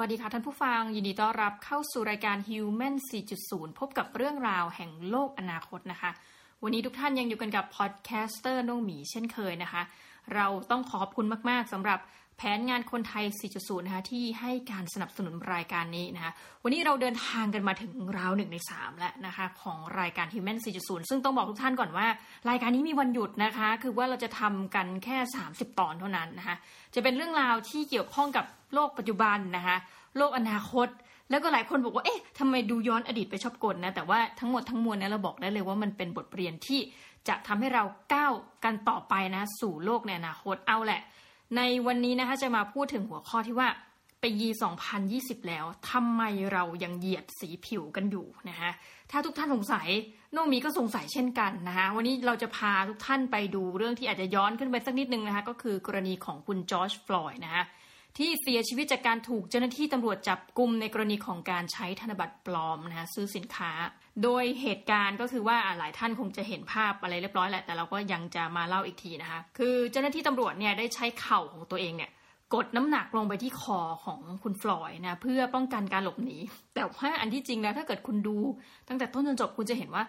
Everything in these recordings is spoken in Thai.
สวัสดีค่ะท่านผู้ฟัง ยินดีต้อนรับเข้าสู่รายการ Human 4.0 พบกับเรื่องราวแห่งโลกอนาคตนะคะ วันนี้ทุกท่านยังอยู่กันกับ podcaster น้องหมีเช่นเคยนะคะ เราต้องขอบคุณมาก ๆสำหรับ แผนงานคนไทย 4.0 นะคะที่ให้การสนับสนุนรายการนี้นะคะวันนี้เราเดินทางกันมาถึงราวหนึ่งใน 3 แล้วนะคะของรายการ Human 4.0 ซึ่งต้องบอกทุกท่านก่อนว่า รายการนี้มีวันหยุดนะคะ คือว่าเราจะทำกันแค่ 30 ตอนเท่านั้นนะคะจะเป็นเรื่องราวที่เกี่ยวข้องกับโลกปัจจุบันนะคะโลกอนาคตแล้วก็หลายคนบอกว่า เอ๊ะทำไมดูย้อนอดีตไปชอบกลนะ แต่ว่าทั้งหมดทั้งมวลเนี่ยเราบอกได้เลยว่ามันเป็นบทเรียนที่จะทำให้เราก้าวกันต่อไปนะ สู่โลกในอนาคต เอาแหละ ในวันนี้นะคะจะมาพูดถึงหัวข้อที่ว่าไปยี2020 แล้วทำไมเรายังเหยียดสีผิวกันอยู่นะคะถ้าทุกท่านสงสัยน้องมีก็สงสัยเช่นกันนะคะวันนี้เราจะพาทุกท่านไปดูเรื่องที่อาจจะย้อนขึ้นไปสักนิดนึงนะคะก็คือกรณีของคุณจอร์จฟลอยด์นะคะ ที่เสียชีวิตจากการถูกเจ้าหน้าที่ตำรวจจับกลุ่มในกรณีของการใช้ธนบัตรปลอมนะคะซื้อสินค้า โดยเหตุการณ์ก็คือว่าหลายท่านคงจะเห็นภาพอะไรเรียบร้อยแหละแต่เราก็ยังจะมาเล่าอีกทีนะคะคือเจ้าหน้าที่ตำรวจเนี่ยได้ใช้เข่าของตัวเองเนี่ยกดน้ำหนักลงไปที่คอของคุณฟลอยนะเพื่อป้องกันการหลบหนีแต่ว่าอันที่จริงแล้วถ้าเกิดคุณดูตั้งแต่ต้นจนจบคุณจะเห็นว่า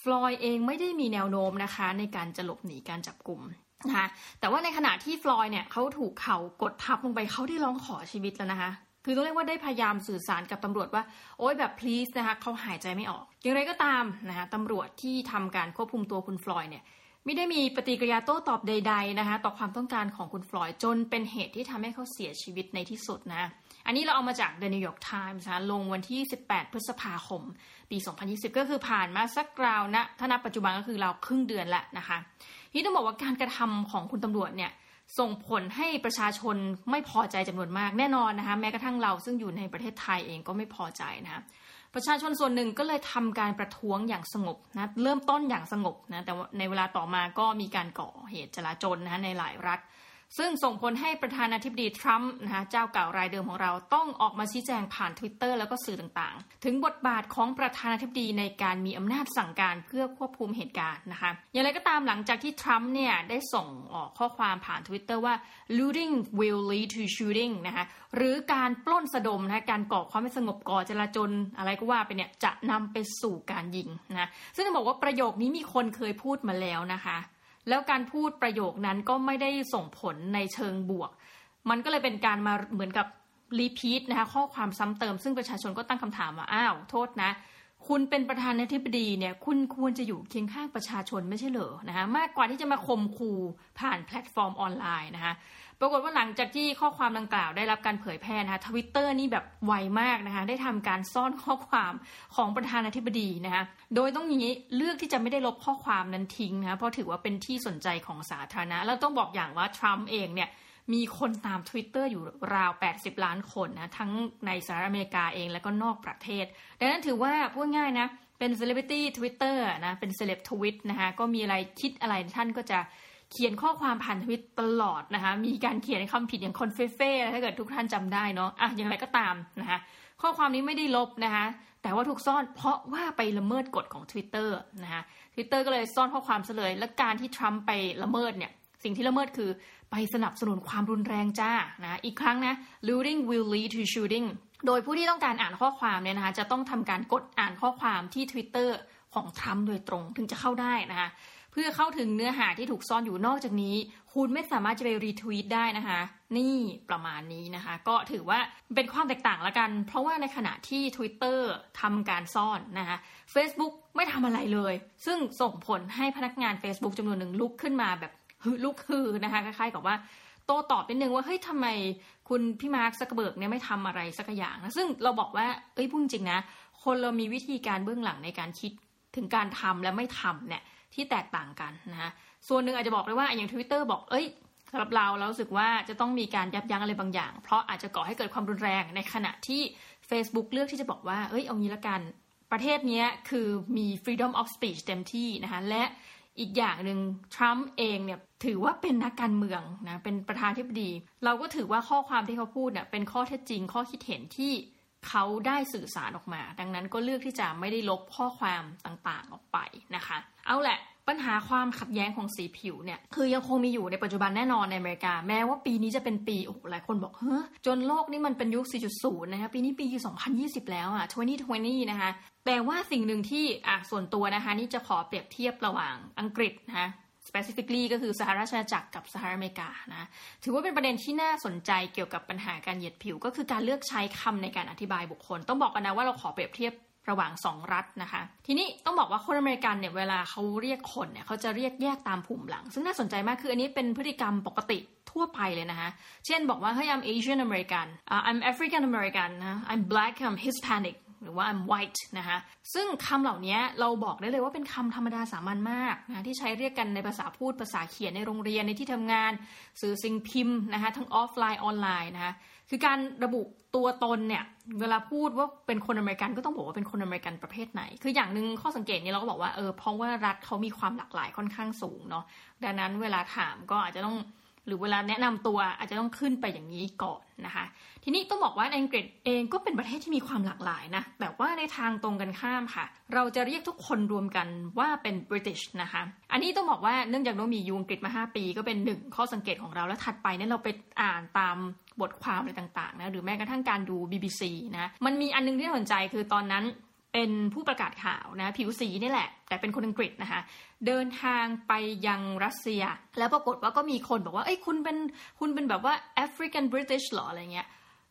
ฟลอยเองไม่ได้มีแนวโน้มนะคะในการจะหลบหนีการจับกลุ่ม นะคะแต่ว่าในขณะที่ฟลอยเนี่ยเขาถูกเข่ากดทับลงไปเขาได้ร้องขอชีวิตแล้วนะคะคือต้องเรียกว่าได้พยายามสื่อสารกับตำรวจว่า โอ๊ยแบบ please นะคะเขาหายใจไม่ออก อย่างไรก็ตามนะคะตำรวจที่ทำการควบคุมตัวคุณฟลอยเนี่ย ไม่ได้มีปฏิกิริยาโต้ตอบใด ๆนะคะ ต่อความต้องการของคุณฟลอยจนเป็นเหตุที่ทำให้เขาเสียชีวิตในที่สุดนะ อันนี้เราเอามาจาก The New York Times นะลงวันที่ 18 พฤษภาคม ปี 2020 ก็คือผ่านมาสักราวนะถ้านับปัจจุบันก็คือเราครึ่งเดือนละนะคะที่ต้องบอกว่าการกระทำของคุณตำรวจเนี่ยส่งผลให้ประชาชนไม่พอใจจำนวนมากแน่นอนนะคะแม้กระทั่งเราซึ่งอยู่ในประเทศไทยเองก็ไม่พอใจนะคะ ประชาชนส่วนหนึ่งก็เลยทำการประท้วงอย่างสงบนะเริ่มต้นอย่างสงบนะแต่ในเวลาต่อมาก็มีการก่อเหตุจลาจลนะในหลายรัฐ ซึ่งส่งผลให้ประธานาธิบดีทรัมป์นะคะเจ้าเก่ารายเดิมของเราต้องออกมาชี้แจงผ่าน Twitter แล้วก็สื่อต่างๆ ถึงบทบาทของประธานาธิบดีในการมีอำนาจสั่งการเพื่อควบคุมเหตุการณ์นะคะอย่างไรก็ตามหลังจากที่ทรัมป์เนี่ยได้ส่งออกข้อความผ่าน Twitter ว่า looting will lead to shooting นะคะหรือการปล้นสะดมนะการก่อความไม่สงบก่อจลาจลอะไรก็ว่าไปเนี่ยจะนำไปสู่การยิงนะซึ่งต้องบอกว่าประโยคนี้มีคนเคยพูดมาแล้วนะคะ แล้วการพูดประโยคนั้นก็ไม่ได้ส่งผลในเชิงบวก มันก็เลยเป็นการมาเหมือนกับรีพีทนะคะข้อความซ้ำเติมซึ่งประชาชนก็ตั้งคำถามว่าอ้าวโทษนะ คุณเป็นประธานาธิบดีเนี่ย คุณควรจะอยู่เคียงข้างประชาชนไม่ใช่เหรอนะคะมากกว่าที่จะมาข่มขู่ผ่านแพลตฟอร์มออนไลน์นะคะปรากฏว่าหลังจากที่ข้อความดังกล่าวได้รับการเผยแพร่นะคะทวิตเตอร์นี่แบบไวมากนะคะได้ทำการซ่อนข้อความของประธานาธิบดีนะคะโดยตรงนี้เลือกที่จะไม่ได้ลบข้อความนั้นทิ้งนะคะเพราะถือว่าเป็นที่สนใจของสาธารณะ แล้วต้องบอกอย่างว่าทรัมป์เองเนี่ย มีคนตาม Twitter อยู่ราว 80 ล้านคนนะ ทั้งในสหรัฐอเมริกาเองแล้วก็นอกประเทศ ดังนั้นถือว่าพูดง่ายนะ เป็น celebrity Twitter นะ เป็นเซเลบทวิตนะคะ ก็มีอะไรคิดอะไรท่านก็จะเขียนข้อความผ่านทวิตตลอดนะคะ มีการเขียนคำผิดอย่าง covfefe ถ้าเกิดทุกท่านจำได้เนาะอะอย่างไรก็ตามนะคะข้อความนี้ไม่ได้ลบนะคะแต่ว่าถูกซ่อนเพราะว่าไปละเมิดกฎของ Twitter นะคะทวิตเตอร์ก็เลยซ่อนข้อความซะเลย และการที่ทรัมป์ไปละเมิดเนี่ย สิ่งที่ละเมิดคือไปสนับสนุนความรุนแรงจ้านะอีกครั้งนะ looting will lead to shooting โดยผู้ที่ต้องการอ่านข้อความเนี่ยนะคะจะต้องทำการกดอ่านข้อความที่ Twitter ของทรัมป์โดยตรงถึงจะเข้าได้นะคะเพื่อเข้าถึงเนื้อหาที่ถูกซ่อนอยู่นอกจากนี้ คุณไม่สามารถจะไป retweet ได้นะคะ นี่ประมาณนี้นะคะ ก็ถือว่าเป็นความแตกต่างละกัน เพราะว่าในขณะที่ Twitter ทำการซ่อนนะคะ Facebook ไม่ทำอะไรเลย ซึ่งส่งผลให้พนักงาน Facebook จำนวนหนึ่งลุกขึ้นมาแบบ ลุกฮือนะคะคล้ายๆกับว่าโต้ตอบนิดนึงว่าเฮ้ยทำไมคุณพี่มาร์คซักเบิร์กเนี่ยไม่ทำอะไรสักอย่างนะซึ่งเราบอกว่าเอ้ยพูดจริงนะ คนเรามีวิธีการเบื้องหลังในการคิดถึงการทำและไม่ทำเนี่ยที่แตกต่างกันนะคะส่วนหนึ่งอาจจะบอกเลยว่าอย่าง Twitter บอกเอ้ยสำหรับเราเราสึกว่าจะต้องมีการยับยั้งอะไรบางอย่าง เพราะอาจจะก่อให้เกิดความรุนแรงในขณะที่ Facebook เลือกที่จะบอกว่าเอ้ยเอางี้ละกัน ประเทศนี้คือมี freedom of speech เต็มที่นะคะและ อีกอย่างหนึ่งทรัมป์เองเนี่ยถือว่าเป็นนักการเมืองนะเป็นประธานธิบดี เราก็ถือว่าข้อความที่เขาพูดเนี่ยเป็นข้อเท็จจริงข้อคิดเห็นที่เขาได้สื่อสารออกมา ดังนั้นก็เลือกที่จะไม่ได้ลบข้อความต่างๆออกไปนะคะ เอาแหละ ปัญหาความขัดแย้งของสีผิวเนี่ยคือยังคงมีอยู่ในปัจจุบันแน่นอนในอเมริกา แม้ว่าปีนี้จะเป็นปีโอ้หลายคนบอกเฮ้จนโลกนี้มันเป็นยุค 4.0 นะคะปีนี้ปี 2020 แล้วอะ 2020 นะคะแต่ว่าสิ่งหนึ่งที่อะส่วนตัวนะคะนี่จะขอเปรียบเทียบระหว่างอังกฤษนะคะ specifically ก็คือสหราชอาณาจักรกับสหรัฐอเมริกานะถือว่าเป็นประเด็นที่น่าสนใจเกี่ยวกับปัญหาการเหยียดผิว ก็คือการเลือกใช้คำในการอธิบายบุคคล ต้องบอกกันนะว่าเราขอเปรียบเทียบ ระหว่างสองรัฐนะคะ ทีนี้ต้องบอกว่าคนอเมริกันเนี่ยเวลาเขาเรียกคนเนี่ยเขาจะเรียกแยกตามภูมิหลัง ซึ่งน่าสนใจมากคืออันนี้เป็นพฤติกรรมปกติทั่วไปเลยนะคะ เช่นบอกว่าเฮ้ย I'm Asian American uh, I'm African American นะ I'm black I'm Hispanic หรือว่า I'm white นะคะซึ่งคำเหล่านี้เราบอกได้เลยว่าเป็นคำธรรมดาสามัญมากนะที่ใช้เรียกกันในภาษาพูดภาษาเขียนในโรงเรียนในที่ทำงาน สื่อสิ่งพิมพ์นะคะทั้งออฟไลน์ออนไลน์นะคะคือการระบุตัวตนเนี่ยเวลาพูดว่าเป็นคนอเมริกันก็ต้องบอกว่าเป็นคนอเมริกันประเภทไหน คืออย่างหนึ่งข้อสังเกตนี้เราก็บอกว่าเออเพราะว่ารัฐเขามีความหลากหลายค่อนข้างสูงเนาะดังนั้นเวลาถามก็อาจจะต้อง หรือเวลาแนะนำตัวอาจจะต้องขึ้นไปอย่างนี้ก่อนนะคะ ทีนี้ต้องบอกว่าอังกฤษเองก็เป็นประเทศที่มีความหลากหลายนะ แต่ว่าในทางตรงกันข้ามค่ะ เราจะเรียกทุกคนรวมกันว่าเป็น British นะคะ อันนี้ต้องบอกว่าเนื่องจากน้องมียูอังกฤษมา 5 ปี ก็เป็นหนึ่งข้อสังเกตของเราแล้วถัดไปเนี่ยเราไปอ่านตามบทความอะไรต่างๆนะหรือแม้กระทั่งการดู BBC นะมันมีอันนึงที่น่าสนใจคือตอนนั้น เป็นผู้ประกาศข่าวนะผิวสีนี่แหละ แต่เป็นคนอังกฤษนะคะ เดินทางไปยังรัสเซีย แล้วปรากฏว่าก็มีคนบอกว่าเอ้ยคุณเป็นคุณเป็นแบบว่าแอฟริกันบริติชหรออะไรเงี้ย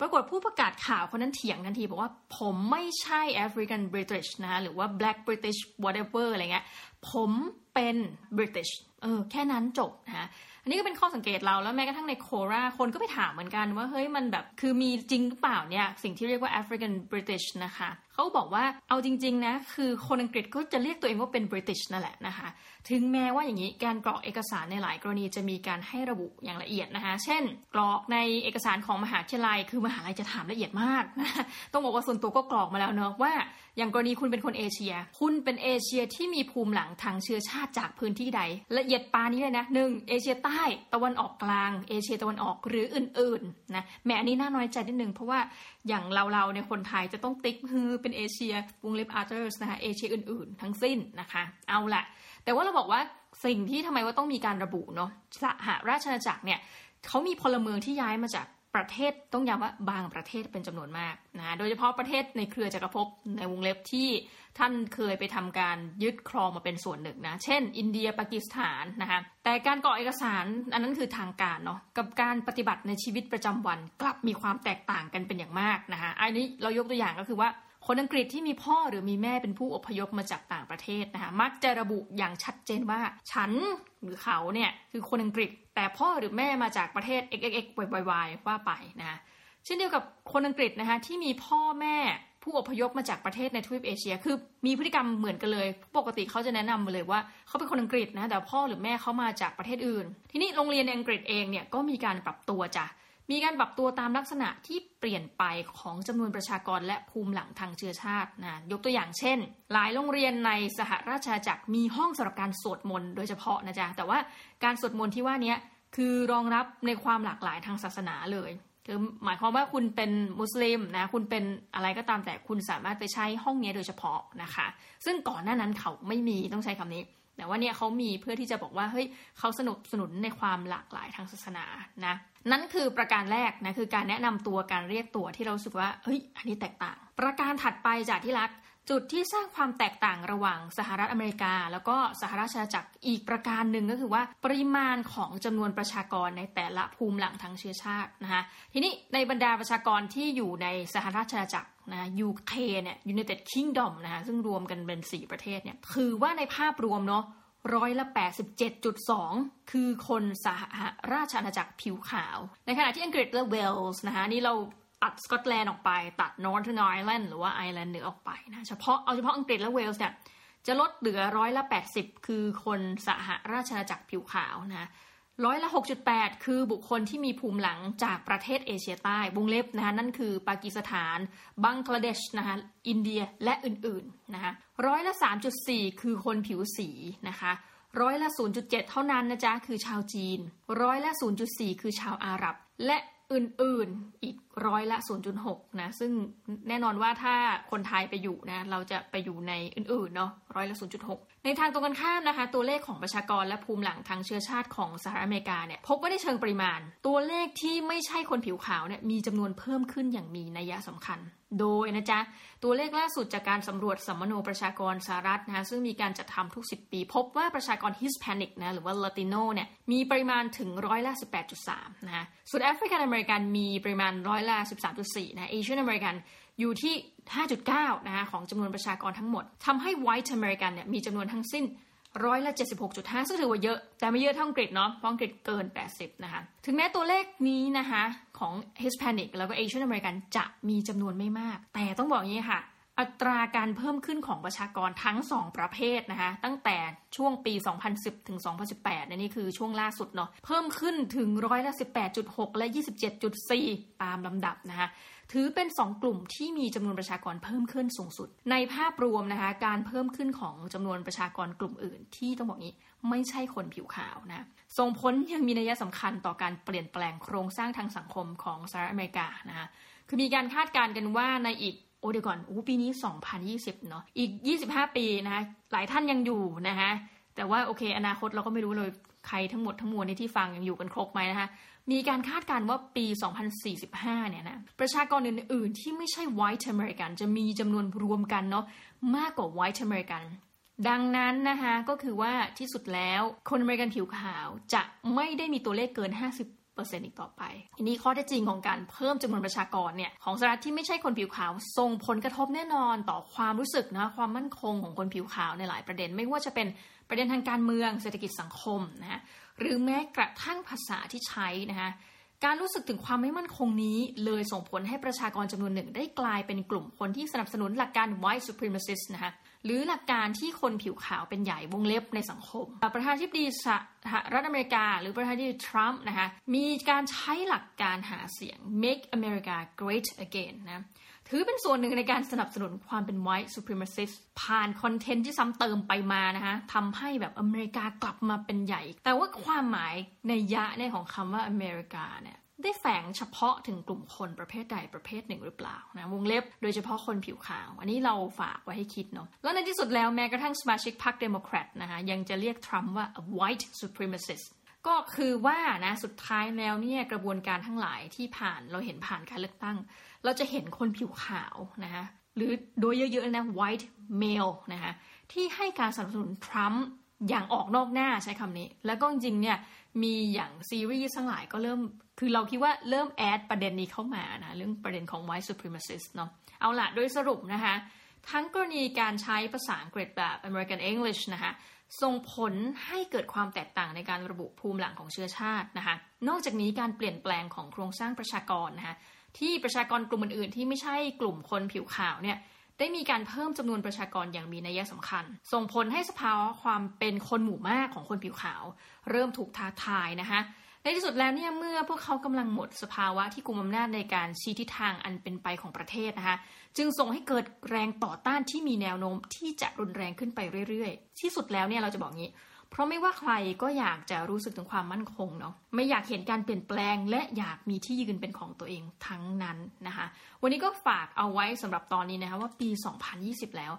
ปรากฏผู้ประกาศข่าวคนนั้นเถียงทันที บอกว่าผมไม่ใช่แอฟริกันบริติชนะหรือว่า black british whatever อะไรเงี้ยผมเป็นบริติชเออแค่นั้นจบนะอั นนี้ก็เป็นข้อสังเกตเราแล้วแม้กระทั่งในโคราคนก็ไปถามเหมือนกันว่าเฮ้ยมันแบบคือมีจริงหรือเปล่าเนี่ยสิ่งที่เรียกว่า African British นะคะเขาบอกว่าเอาจริงๆนะคือคนอังกฤษก็จะเรียกตัวเองว่าเป็น British นั่นแหละนะคะถึงแม้ว่าอย่างนี้การกรอกเอกสารในหลายกรณีจะมีการให้ระบุอย่างละเอียดนะคะเช่น กรอกในเอกสารของมหาวิทยาลัย คือมหาลัยจะถามละเอียดมากนะต้องบอกว่าส่วนตัวก็กรอกมาแล้วเนอะว่า อย่างกรณีคุณเป็นคนเอเชีย คุณเป็นเอเชียที่มีภูมิหลังทางเชื้อชาติจากพื้นที่ใด ละเอียดปานี้เลยนะหนึ่งเอเชียใต้ตะวันออกกลาง เอเชียตะวันออกหรืออื่นๆนะแม้อันนี้น่าน้อยใจนิดนึง เพราะว่าอย่างเราๆในคนไทยจะต้องติ๊กฮือเป็นเอเชียวงเล็บ others นะคะเอเชียอื่นๆ ทั้งสิ้นนะคะ เอาละแต่ว่าเราบอกว่าสิ่งที่ทำไมว่าต้องมีการระบุเนาะสหราชอาณาจักรเนี่ยเขามีพลเมืองที่ย้ายมาจาก ประเทศต้องย้ำว่าบางประเทศเป็นจำนวนมากนะโดยเฉพาะประเทศในเครือจักรภพในวงเล็บที่ท่านเคยไปทำการยึดครองมาเป็นส่วนหนึ่งนะ เช่น อินเดียปากีสถานนะคะแต่การก่อเอกสารอันนั้นคือทางการเนาะกับการปฏิบัติในชีวิตประจำวันกลับมีความแตกต่างกันเป็นอย่างมากนะคะอันนี้เรายกตัวอย่างก็คือว่า คนอังกฤษที่มีพ่อหรือมีแม่เป็นผู้อพยพมาจากต่างประเทศนะคะมักจะระบุอย่างชัดเจนว่า ฉันหรือเขาเนี่ยคือคนอังกฤษ แต่พ่อหรือแม่มาจากประเทศ xxx yy ว่าไปนะคะเช่นเดียวกับคนอังกฤษนะคะที่มีพ่อแม่ผู้อพยพมาจากประเทศในทวีปเอเชีย คือมีพฤติกรรมเหมือนกันเลย ปกติเขาจะแนะนำมาเลยว่าเขาเป็นคนอังกฤษนะแต่พ่อหรือแม่เขามาจากประเทศอื่น ทีนี้โรงเรียนในอังกฤษเองเนี่ยก็มีการปรับตัวจ้ะ มีการปรับตัวตามลักษณะที่เปลี่ยนไปของจำนวนประชากรและภูมิหลังทางเชื้อชาตินะยกตัวอย่างเช่น หลายโรงเรียนในสหราชอาณาจักรมีห้องสำหรับการสวดมนต์โดยเฉพาะนะจ๊ะแต่ว่าการสวดมนต์ที่ว่านี้คือรองรับในความหลากหลายทางศาสนาเลยคือหมายความว่าคุณเป็นมุสลิมนะคุณเป็นอะไรก็ตามแต่คุณสามารถไปใช้ห้องนี้โดยเฉพาะนะคะ ซึ่งก่อนหน้านั้นเขาไม่มีต้องใช้คำนี้ แต่ว่าเนี่ยเขามีเพื่อที่จะบอกว่าเฮ้ยเขาสนับสนุนในความหลากหลายทางศาสนานะ นั่นคือประการแรกนะคือการแนะนำตัวการเรียกตัวที่เราสึกว่าเฮ้ยอันนี้แตกต่าง ประการถัดไปจากที่รัก จุดที่สร้างความแตกต่างระหว่างสหรัฐอเมริกา แล้วก็สหราชอาณาจักรอีกประการหนึ่งก็คือว่าปริมาณของจำนวนประชากรในแต่ละภูมิหลังทางเชื้อชาตินะคะทีนี้ในบรรดาประชากรที่อยู่ในสหราชอาณาจักรนะยูเคเนี่ย United Kingdom นะคะซึ่งรวมกันเป็น 4 ประเทศเนี่ยคือว่าในภาพรวมเนาะ ร้อยละ 87.2 คือคนสหราชอาณาจักรผิวขาว ในขณะที่อังกฤษและเวลส์นะคะนี่เราตัดสกอตแลนด์ออกไป ตัดนอร์ทไอร์แลนด์หรือว่าไอร์แลนด์เหนือออกไปนะเฉพาะเอาเฉพาะอังกฤษและเวลส์เนี่ยจะลดเหลือร้อยละ 80 คือคนสหราชอาณาจักรผิวขาวนะ ร้อยละ 6.8 คือบุคคลที่มีภูมิหลังจากประเทศเอเชียใต้วงเล็บนะคะนั่นคือปากีสถาน บังกลาเดชนะคะอินเดียและอื่นๆนะคะร้อยละ 3.4 คือคนผิวสีนะคะร้อยละ 0.7 เท่านั้นนะจ๊ะคือชาวจีน ร้อยละ 0.4 คือชาวอาหรับ และอื่นๆอีกร้อยละ 0.6 นะ ซึ่งแน่นอนว่าถ้าคนไทยไปอยู่นะ เราจะไปอยู่ในอื่นๆเนาะร้อยละ 0.6 ในทางตรงกันข้ามนะคะ ตัวเลขของประชากรและภูมิหลังทางเชื้อชาติของสหรัฐอเมริกาเนี่ยพบว่าได้เชิงปริมาณ ตัวเลขที่ไม่ใช่คนผิวขาวเนี่ยมีจำนวนเพิ่มขึ้นอย่างมีนัยสำคัญ โดยนะจ๊ะ ตัวเลขล่าสุดจากการสำรวจสำมะโนประชากรสหรัฐนะคะซึ่งมีการจัดทำทุก 10 ปี พบว่าประชากร Hispanic นะหรือว่าลาติโนเนี่ยมีปริมาณถึงร้อยละ 18.3 นะคะส่วน African American มีปริมาณร้อยละ 13.4 นะ Asian American อยู่ที่ 5.9 นะคะของจำนวนประชากรทั้งหมดทำให้ White American เนี่ยมีจำนวนทั้งสิ้นร้อยละ76.5 ซึ่งถือว่าเยอะ แต่ไม่เยอะเท่าอังกฤษเนาะเพราะอังกฤษเกิน 80 นะคะ ถึงแม้ตัวเลขนี้นะคะ ของ Hispanic แล้วก็ Asian American จะมีจำนวนไม่มาก แต่ต้องบอกอย่างนี้ค่ะ อัตราการเพิ่มขึ้นของประชากรทั้ง 2 ประเภทนะคะตั้งแต่ช่วงปี 2010 ถึง 2018นี่คือช่วงล่าสุดเนาะเพิ่มขึ้นถึงร้อยละ 18.6 และ 27.4 ตามลำดับนะคะถือเป็น 2 กลุ่มที่มีจำนวนประชากรเพิ่มขึ้นสูงสุด ในภาพรวมนะคะการเพิ่มขึ้นของจำนวนประชากรกลุ่มอื่น ที่ต้องบอกนี้ไม่ใช่คนผิวขาวนะส่งผลยังมีนัยสำคัญต่อการเปลี่ยนแปลงโครงสร้างทางสังคมของสหรัฐอเมริกานะคะคือมีการคาดการณ์กันว่าในอีก โอ้เดี๋ยวก่อนโอ้ปีนี้ 2020 เนาะอีก 25 ปีนะคะหลายท่านยังอยู่นะคะแต่ว่าโอเค อนาคตเราก็ไม่รู้เลยใครทั้งหมดทั้งมวลในที่ฟังยังอยู่กันครบไหมนะคะมีการคาดการณ์ว่าปี 2045 เนี่ยนะประชากรอื่น ๆ ที่ไม่ใช่ white American จะมีจำนวนรวมกันเนาะมากกว่า white American ดังนั้นนะคะก็คือว่าที่สุดแล้วคนอเมริกันผิวขาวจะไม่ได้มีตัวเลขเกิน 50เปอร์เซ็นต์อีกต่อไปทีนี้ข้อเท็จจริงของการเพิ่มจำนวนประชากรเนี่ยของสหรัฐที่ไม่ใช่คนผิวขาวส่งผลกระทบแน่นอนต่อความรู้สึกนะความมั่นคงของคนผิวขาวในหลายประเด็น ไม่ว่าจะเป็นประเด็นทางการเมืองเศรษฐกิจสังคมนะหรือแม้กระทั่งภาษาที่ใช้นะคะการรู้สึกถึงความไม่มั่นคงนี้เลยส่งผลให้ประชากรจำนวนหนึ่งได้กลายเป็นกลุ่มคนที่สนับสนุนหลักการ white supremacist นะคะ หรือหลักการที่คนผิวขาวเป็นใหญ่วงเล็บในสังคม ประธานาธิบดีสหรัฐอเมริกา หรือประธานาธิบดีทรัมป์นะคะมีการใช้หลักการหาเสียง make America great again นะถือเป็นส่วนหนึ่งในการสนับสนุนความเป็น white supremacist ผ่านคอนเทนต์ที่ซ้ำเติมไปมานะคะทำให้แบบอเมริกากลับมาเป็นใหญ่ แต่ว่าความหมายในยะในของคำว่าอเมริกาเนี่ย ได้แฝงเฉพาะถึงกลุ่มคนประเภทใดประเภทหนึ่งหรือเปล่านะวงเล็บโดยเฉพาะคนผิวขาว อันนี้เราฝากไว้ให้คิดเนาะแล้วในที่สุดแล้วแม้กระทั่งสมาชิกพรรคเดโมแครตนะคะยังจะเรียกทรัมป์ว่า white supremacist ก็คือว่านะสุดท้ายแล้วเนี่ยกระบวนการทั้งหลายที่ผ่านเราเห็นผ่านการเลือกตั้ง เราจะเห็นคนผิวขาวนะคะหรือโดยเยอะๆนะ white male นะคะที่ให้การสนับสนุนทรัมป์อย่างออกนอกหน้าใช้คำนี้ แล้วก็จริงเนี่ยมีอย่างซีรีส์ทั้งหลายก็เริ่ม คือเราคิดว่าเริ่มแอดประเด็นนี้เข้ามานะเรื่องประเด็นของ white supremacist เนาะเอาละโดยสรุปนะคะ ทั้งกรณีการใช้ภาษาอังกฤษแบบ American English นะคะส่งผลให้เกิดความแตกต่างในการระบุภูมิหลังของเชื้อชาตินะคะ นอกจากนี้การเปลี่ยนแปลงของโครงสร้างประชากรนะคะที่ประชากรกลุ่มอื่นๆ ที่ไม่ใช่กลุ่มคนผิวขาวเนี่ยได้มีการเพิ่มจำนวนประชากรอย่างมีนัยสำคัญ ส่งผลให้สภาวะความเป็นคนหมู่มากของคนผิวขาว เริ่มถูกท้าทายนะคะ ในที่สุดแล้วเนี่ยเมื่อพวกเขากำลังหมดสภาวะที่กุมอำนาจในการชี้ทิศทางอันเป็นไปของประเทศนะคะจึงส่งให้เกิดแรงต่อต้านที่มีแนวโน้มที่จะรุนแรงขึ้นไปเรื่อยๆ ที่สุดแล้วเนี่ยเราจะบอกงี้ เพราะไม่ว่าใครก็อยากจะรู้สึกถึงความมั่นคงเนาะไม่อยากเห็นการเปลี่ยนแปลง และอยากมีที่ยืนเป็นของตัวเองทั้งนั้นนะคะ วันนี้ก็ฝากเอาไว้สำหรับตอนนี้นะคะว่าปี 2020 แล้ว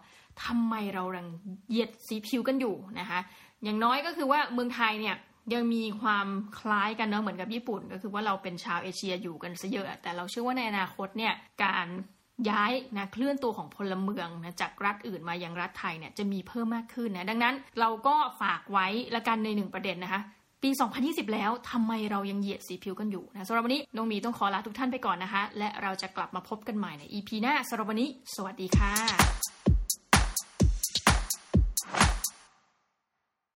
ทำไมเรารังเหยียดสีผิวกันอยู่นะคะ อย่างน้อยก็คือว่าเมืองไทยเนี่ย ยังมีความคล้ายกันเนาะเหมือนกับญี่ปุ่น ก็คือว่าเราเป็นชาวเอเชียอยู่กันซะเยอะ แต่เราเชื่อว่าในอนาคตเนี่ยการย้ายนะเคลื่อนตัวของพลเมืองนะจากรัฐอื่นมายังรัฐไทยเนี่ยจะมีเพิ่มมากขึ้นนะดังนั้นเราก็ฝากไว้ละกันในหนึ่งประเด็นนะคะปี 2020 แล้วทำไมเรายังเหยียดสีผิวกันอยู่นะสำหรับวันนี้น้องมีต้องขอลาทุกท่านไปก่อนนะคะ และเราจะกลับมาพบกันใหม่ใน EP หน้าสำหรับวันนี้ สวัสดีค่ะ